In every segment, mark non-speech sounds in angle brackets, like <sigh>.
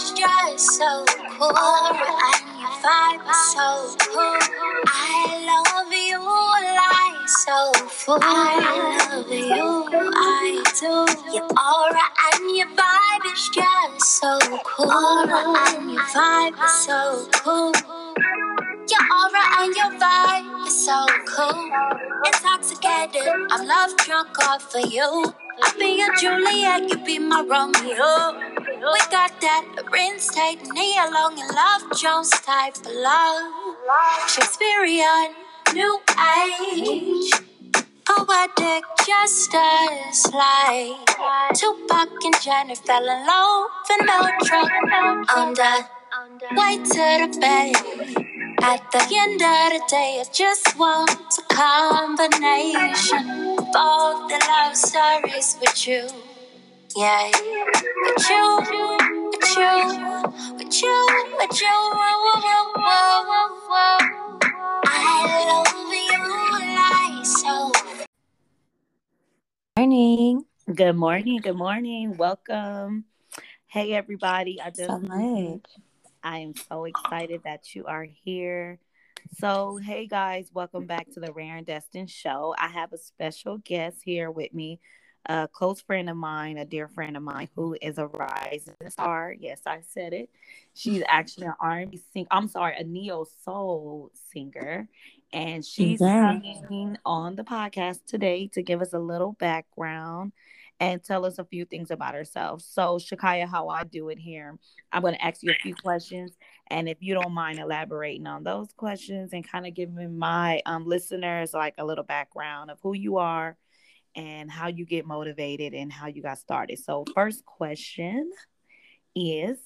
is just so cool. And your vibe is so cool. I love you like so full. I love you, I do. Your aura and your vibe is just so cool. And your vibe is so cool. Your aura and your vibe is so cool. Intoxicated, I'm love drunk off of you. I'll be your Juliet, you be my Romeo. We got that reinstated, along in love Jones type of love. Shakespearean, new age. Poetic justice, like Tupac and Janet fell in love in on that way to the bay. At the end of the day, it just wants a combination of all the love stories with you. Yeah, with you, with you, with you, with you. Whoa, whoa, whoa, whoa, whoa. I love you like so. Morning. Good morning. Good morning. Welcome. Hey, everybody. I just, So much. I am so excited that you are here. So, hey, guys, welcome back to the Rare and Destined show. I have a special guest here with me, a close friend of mine, a dear friend of mine who is a rising star. Yes, I said it. She's actually an R&B singer. I'm sorry, a neo soul singer. And she's Yeah. singing on the podcast today to give us a little background and tell us a few things about herself. So, Shakaya, how I do it here, I'm going to ask you a few questions. And if you don't mind elaborating on those questions and kind of giving my um, listeners like a little background of who you are and how you get motivated and how you got started. So, first question is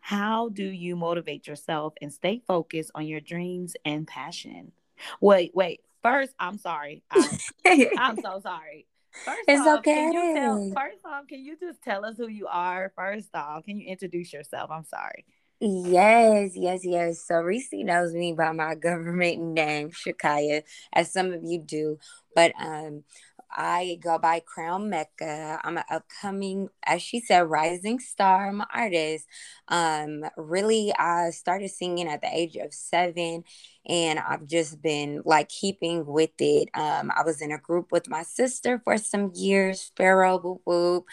How do you motivate yourself and stay focused on your dreams and passion? Wait, wait. First, I'm sorry. I, <laughs> I'm so sorry. First It's off, Can you okay. tell, first off, can you just tell us who you are? First off, can you introduce yourself? I'm sorry. Yes, yes, yes. So Reese knows me by my government <laughs> name, Shakaya, as some of you do. But um I go by Crown Mecca. I'm an upcoming, as she said, rising star. I'm an artist. Um, really, I started singing at the age of seven, and I've just been like keeping with it. Um, I was in a group with my sister for some years, Sparrow, whoop whoop.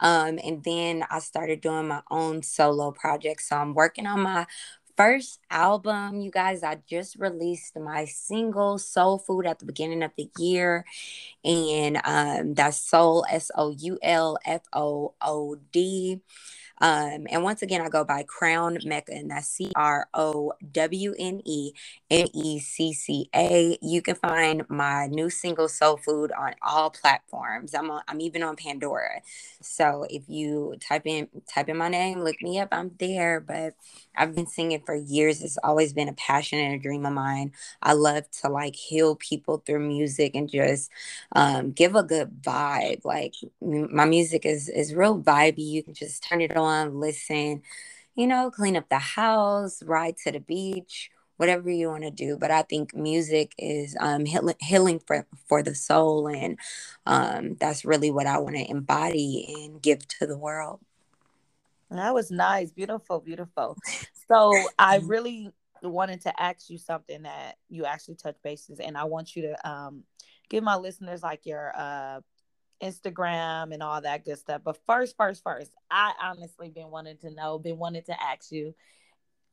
Um, and then I started doing my own solo project. So I'm working on my first album. You guys, I just released my single Soul Food at the beginning of the year. And um, that's Soul, S O U L F O O D. Um, and once again, I go by Crown Mecca, and that's C R O W N E M E C C A. You can find my new single Soul Food on all platforms. I'm on, I'm even on Pandora. So if you type in type in my name, look me up. I'm there. But I've been singing for years. It's always been a passion and a dream of mine. I love to like heal people through music and just um, give a good vibe. Like my music is is real vibey. You can just turn it on, listen, you know, clean up the house, ride to the beach, whatever you want to do. But I think music is um, healing, healing for for the soul, and um, that's really what I want to embody and give to the world. That was nice. Beautiful, beautiful. So I really wanted to ask you something that you actually touch bases and I want you to um give my listeners like your uh Instagram and all that good stuff. But first, first, first, I honestly been wanting to know, been wanting to ask you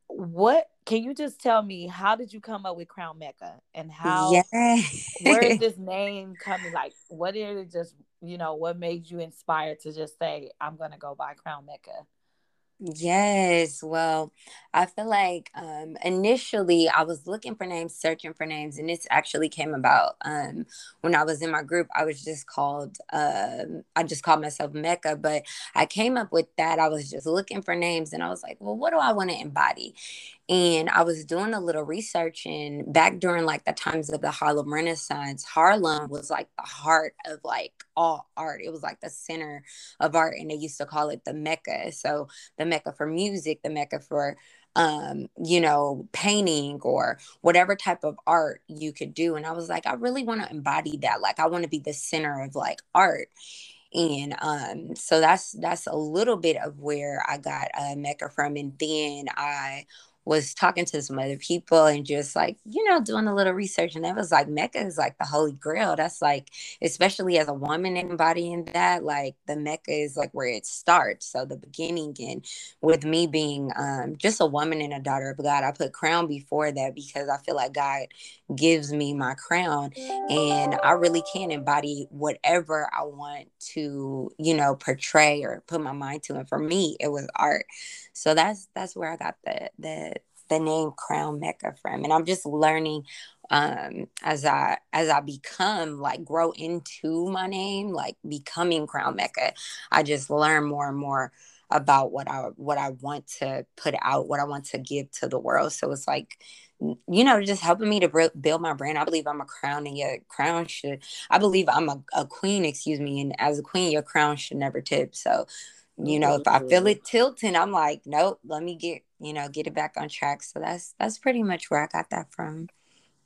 what can you just tell me how did you come up with Crown Mecca and how Yeah. where is this name coming like what did it just you know what made you inspired to just say i'm gonna go by crown mecca Yes, well, I feel like um initially I was looking for names, searching for names, and this actually came about um when I was in my group. I was just called um I just called myself Mecca, but I came up with that. I was just looking for names and I was like, well, what do I want to embody? And I was doing a little research and back during like the times of the Harlem Renaissance, Harlem was like the heart of like all art. It was like the center of art and they used to call it the Mecca. So the mecca for music, the mecca for um, you know, painting or whatever type of art you could do. And I was like, I really want to embody that. Like I want to be the center of like art. and um so that's that's a little bit of where i got uh, mecca from and then i was talking to some other people and just like you know doing a little research and it was like mecca is like the holy grail. That's like especially as a woman embodying that like the mecca is like where it starts. So the beginning and with me being um, just a woman and a daughter of god i put crown before that because i feel like god gives me my crown and i really can embody whatever i want to you know portray or put my mind to and for me it was art so that's that's where I got the the the name Crown Mecca from. And I'm just learning um as I as I become like grow into my name, like becoming Crown Mecca, I just learn more and more about what I what I want to put out, what I want to give to the world. So it's like you know, just helping me to build my brand. I believe I'm a crown, and your crown should. I believe I'm a, a queen, excuse me, and as a queen, your crown should never tip. So, you know if i feel it tilting i'm like nope let me get you know get it back on track so that's that's pretty much where i got that from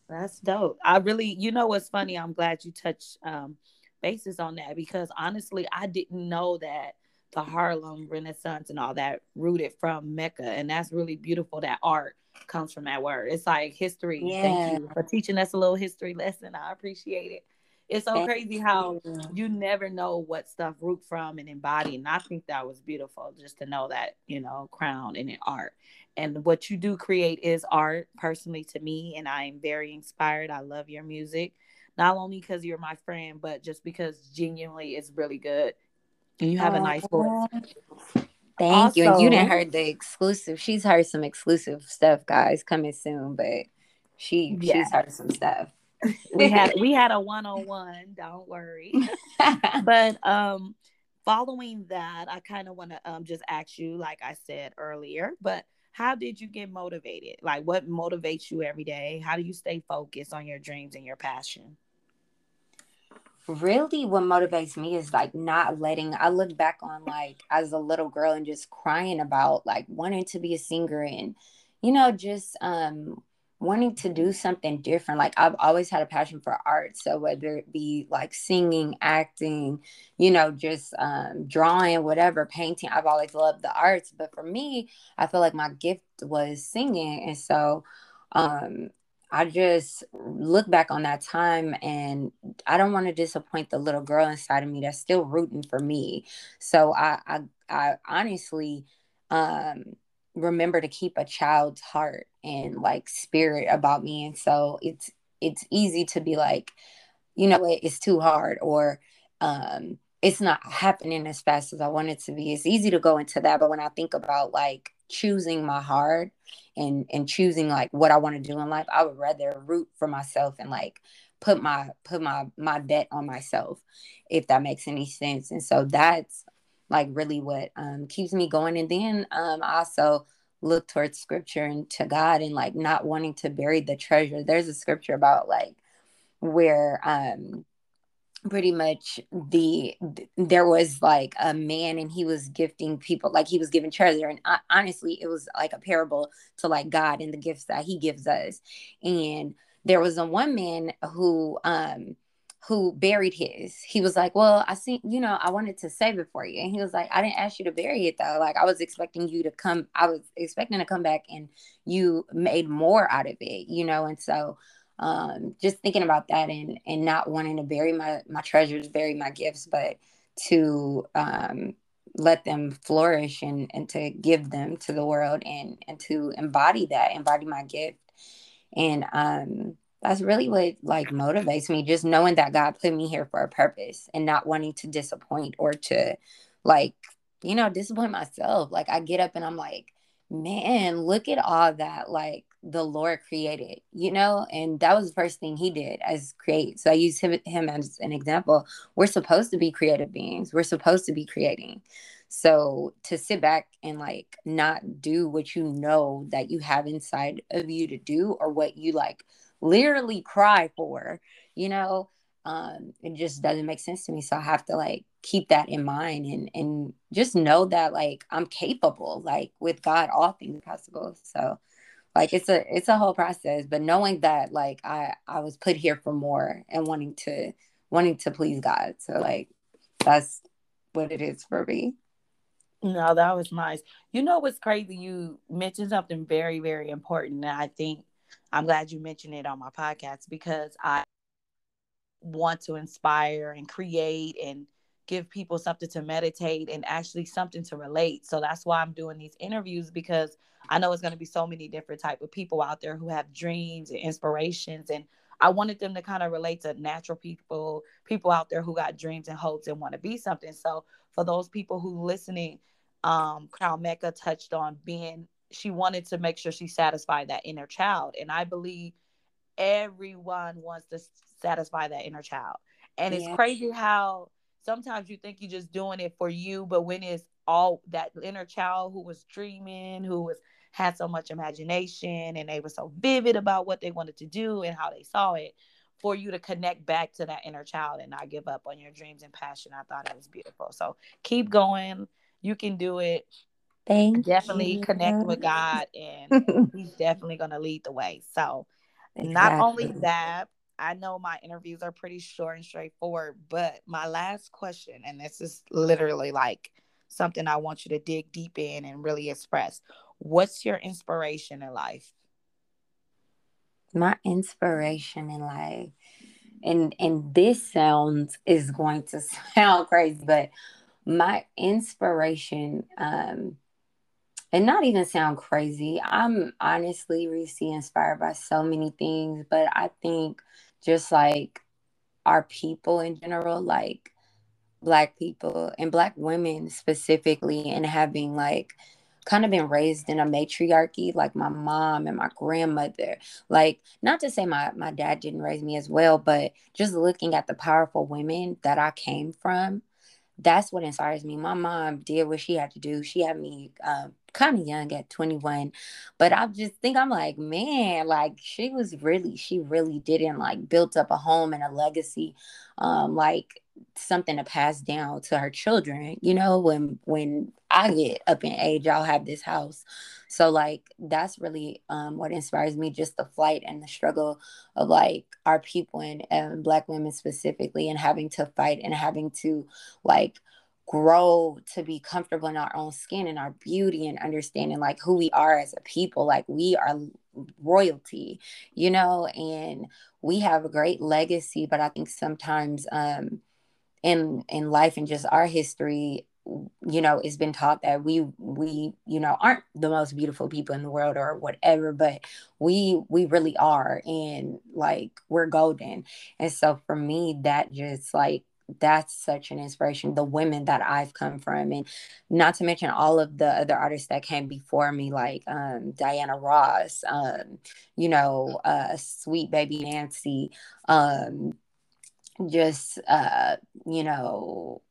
that's dope i really you know what's funny i'm glad you touched um basis on that because honestly i didn't know that the harlem renaissance and all that rooted from mecca and that's really beautiful that art comes from that word it's like history yeah. thank you for teaching us a little history lesson i appreciate it it's so crazy how you never know what stuff root from and embody. And I think that was beautiful just to know that, you know, crown and art. And what you do create is art personally to me. And I am very inspired. I love your music, not only because you're my friend, but just because genuinely it's really good. And you have a nice voice. Thank also, you. And you didn't heard the exclusive. She's heard some exclusive stuff, guys, coming soon, but she yeah. she's heard some stuff we had <laughs> we had a one-on-one don't worry <laughs> but um following that i kind of want to um just ask you like i said earlier but how did you get motivated like what motivates you every day how do you stay focused on your dreams and your passion really what motivates me is like not letting i look back on like as a little girl and just crying about like wanting to be a singer and you know just um wanting to do something different. Like I've always had a passion for art. So whether it be like singing, acting, you know, just um, drawing, whatever, painting, I've always loved the arts. But for me, I feel like my gift was singing. And so um, I just look back on that time and I don't want to disappoint the little girl inside of me that's still rooting for me. So I, I, I honestly, um, remember to keep a child's heart and like spirit about me and so it's it's easy to be like you know it's too hard or um it's not happening as fast as I want it to be. It's easy to go into that, but when I think about like choosing my heart and and choosing like what I want to do in life, I would rather root for myself and like put my put my my bet on myself, if that makes any sense. And so that's like really what um, keeps me going. And then um, I also look towards scripture and to God and like not wanting to bury the treasure. There's a scripture about like where um pretty much the there was like a man and he was gifting people like he was giving treasure and uh, honestly it was like a parable to like God and the gifts that he gives us and there was a one man who um who buried his. He was like, Well, I see, you know, I wanted to save it for you. And he was like, I didn't ask you to bury it though. Like, I was expecting you to come, I was expecting to come back and you made more out of it, you know? And so, um, just thinking about that and, and not wanting to bury my, my treasures, bury my gifts, but to, um, let them flourish and, and to give them to the world and, and to embody that, embody my gift. And, um, that's really what like motivates me just knowing that god put me here for a purpose and not wanting to disappoint or to like you know disappoint myself like i get up and i'm like man look at all that like the lord created you know and that was the first thing he did as create so i use him, him as an example we're supposed to be creative beings we're supposed to be creating so to sit back and like not do what you know that you have inside of you to do or what you like literally cry for, you know, um, it just doesn't make sense to me. So I have to like keep that in mind and and just know that like I'm capable. Like with God, all things possible. So like it's a it's a whole process. But knowing that like I I was put here for more and wanting to wanting to please God. So like that's what it is for me. No, that was nice. You know what's crazy? You mentioned something very, very important. And I think I'm glad you mentioned it on my podcast because I want to inspire and create and give people something to meditate and actually something to relate. So that's why I'm doing these interviews because I know it's going to be so many different type of people out there who have dreams and inspirations and I wanted them to kind of relate to natural people, people out there who got dreams and hopes and want to be something. So for those people who listening, um, Crown Mecca touched on being she wanted to make sure she satisfied that inner child. And I believe everyone wants to satisfy that inner child. And yeah. it's crazy how sometimes you think you're just doing it for you, but when it's all that inner child who was dreaming, who was had so much imagination and they were so vivid about what they wanted to do and how they saw it for you to connect back to that inner child and not give up on your dreams and passion. I thought it was beautiful. So keep going. You can do it. Thank definitely you. connect with God and <laughs> he's definitely gonna lead the way. So exactly. not only that, I know my interviews are pretty short and straightforward, but my last question, and this is literally like something I want you to dig deep in and really express. What's your inspiration in life? My inspiration in life, and and this sounds is going to <laughs> sound crazy, but my inspiration, um, and not even sound crazy. I'm honestly really inspired by so many things, but I think just like our people in general, like black people and black women specifically, and having like kind of been raised in a matriarchy like my mom and my grandmother like not to say my my dad didn't raise me as well but just looking at the powerful women that i came from that's what inspires me. My mom did what she had to do. She had me um, kind of young at 21, but I just think I'm like, man, like she was really, she really didn't like built up a home and a legacy, um, like something to pass down to her children. You know, when when I get up in age, I'll have this house. So like that's really um, what inspires me, just the flight and the struggle of like our people and, and black women specifically, and having to fight and having to like grow to be comfortable in our own skin and our beauty and understanding like who we are as a people like we are royalty you know and we have a great legacy but i think sometimes um in in life and just our history you know it's been taught that we we you know aren't the most beautiful people in the world or whatever but we we really are and like we're golden. And so for me that just like that's such an inspiration the women that i've come from and not to mention all of the other artists that came before me like um, diana ross um, you know uh, sweet baby nancy um, just uh, you know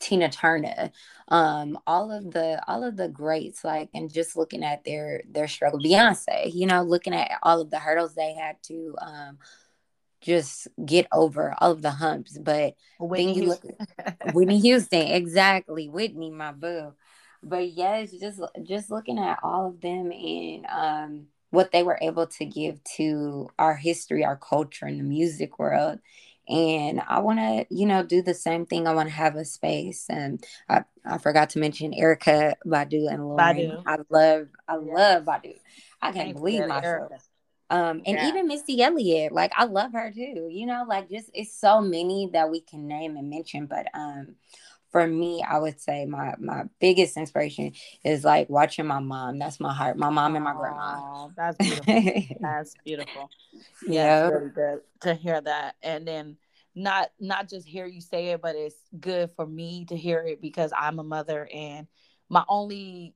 Tina Turner, um, all of the all of the greats, like, and just looking at their their struggle, Beyonce, you know, looking at all of the hurdles they had to um, just get over, all of the humps. But Whitney then you look Whitney Houston, exactly, Whitney, my boo. But yes, just just looking at all of them and um, what they were able to give to our history, our culture, and the music world and I want to, you know, do the same thing. I want to have a space, and I, I forgot to mention Erykah Badu and Lauryn. Badu. I love, I yes. love Badu. I can't believe myself. Um, and yeah. even Missy Elliott, like I love her too. You know, like just it's so many that we can name and mention. But um, for me, I would say my my biggest inspiration is like watching my mom. That's my heart. My mom and my grandma. That's beautiful. <laughs> that's beautiful. Yeah, really good to hear that. And then not not just hear you say it, but it's good for me to hear it because I'm a mother and my only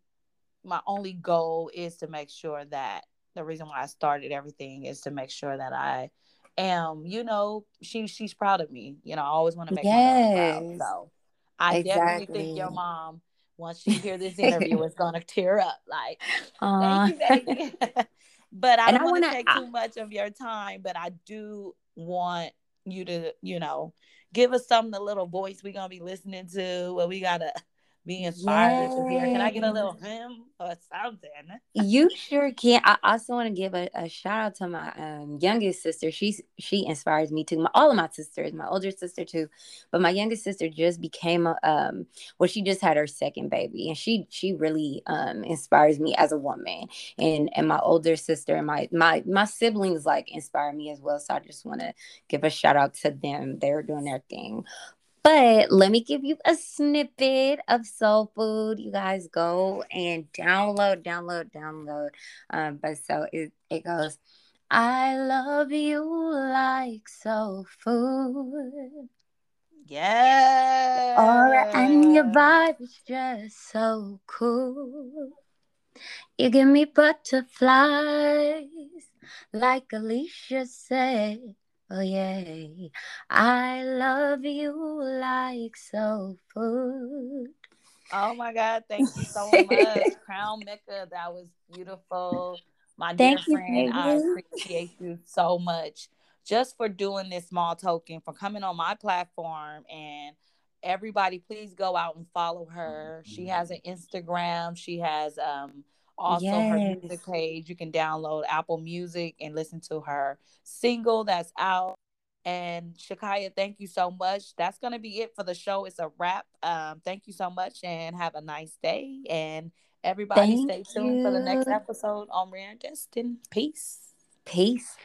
my only goal is to make sure that the reason why I started everything is to make sure that I am, you know, she she's proud of me. You know, I always want to make yes. proud. So I exactly. definitely think your mom, once she hear this <laughs> interview, is gonna tear up. Like, thank you, baby. <laughs> <laughs> but I don't want to take too much of your time. But I do want you to, you know, give us some the little voice we're gonna be listening to. What we gotta be inspired to hear. Can I get a little hymn or something? you sure can. I also want to give a, a, shout out to my um, youngest sister. She's she inspires me too. My, all of my sisters, my older sister too, but my youngest sister just became a um. Well, she just had her second baby, and she she really um inspires me as a woman. And and my older sister and my my my siblings like inspire me as well. So I just want to give a shout out to them. They're doing their thing. But let me give you a snippet of soul food. You guys go and download, download, download. Um, but so it, it goes, I love you like soul food. Yeah. And your vibe is just so cool. You give me butterflies, like Alicia said. Oh yeah, I love you like soul food. Oh my God, thank you so much, <laughs> Crown Mecca. That was beautiful. My thank dear friend, you, I appreciate you so much just for doing this small token, for coming on my platform and everybody please go out and follow her. She has an Instagram. She has um also yes. her music page. You can download Apple Music and listen to her single that's out. And Shakaya, thank you so much. That's gonna be it for the show. It's a wrap. Um, thank you so much and have a nice day. And everybody thank stay tuned you. for the next episode on Rare Destined. Peace. Peace.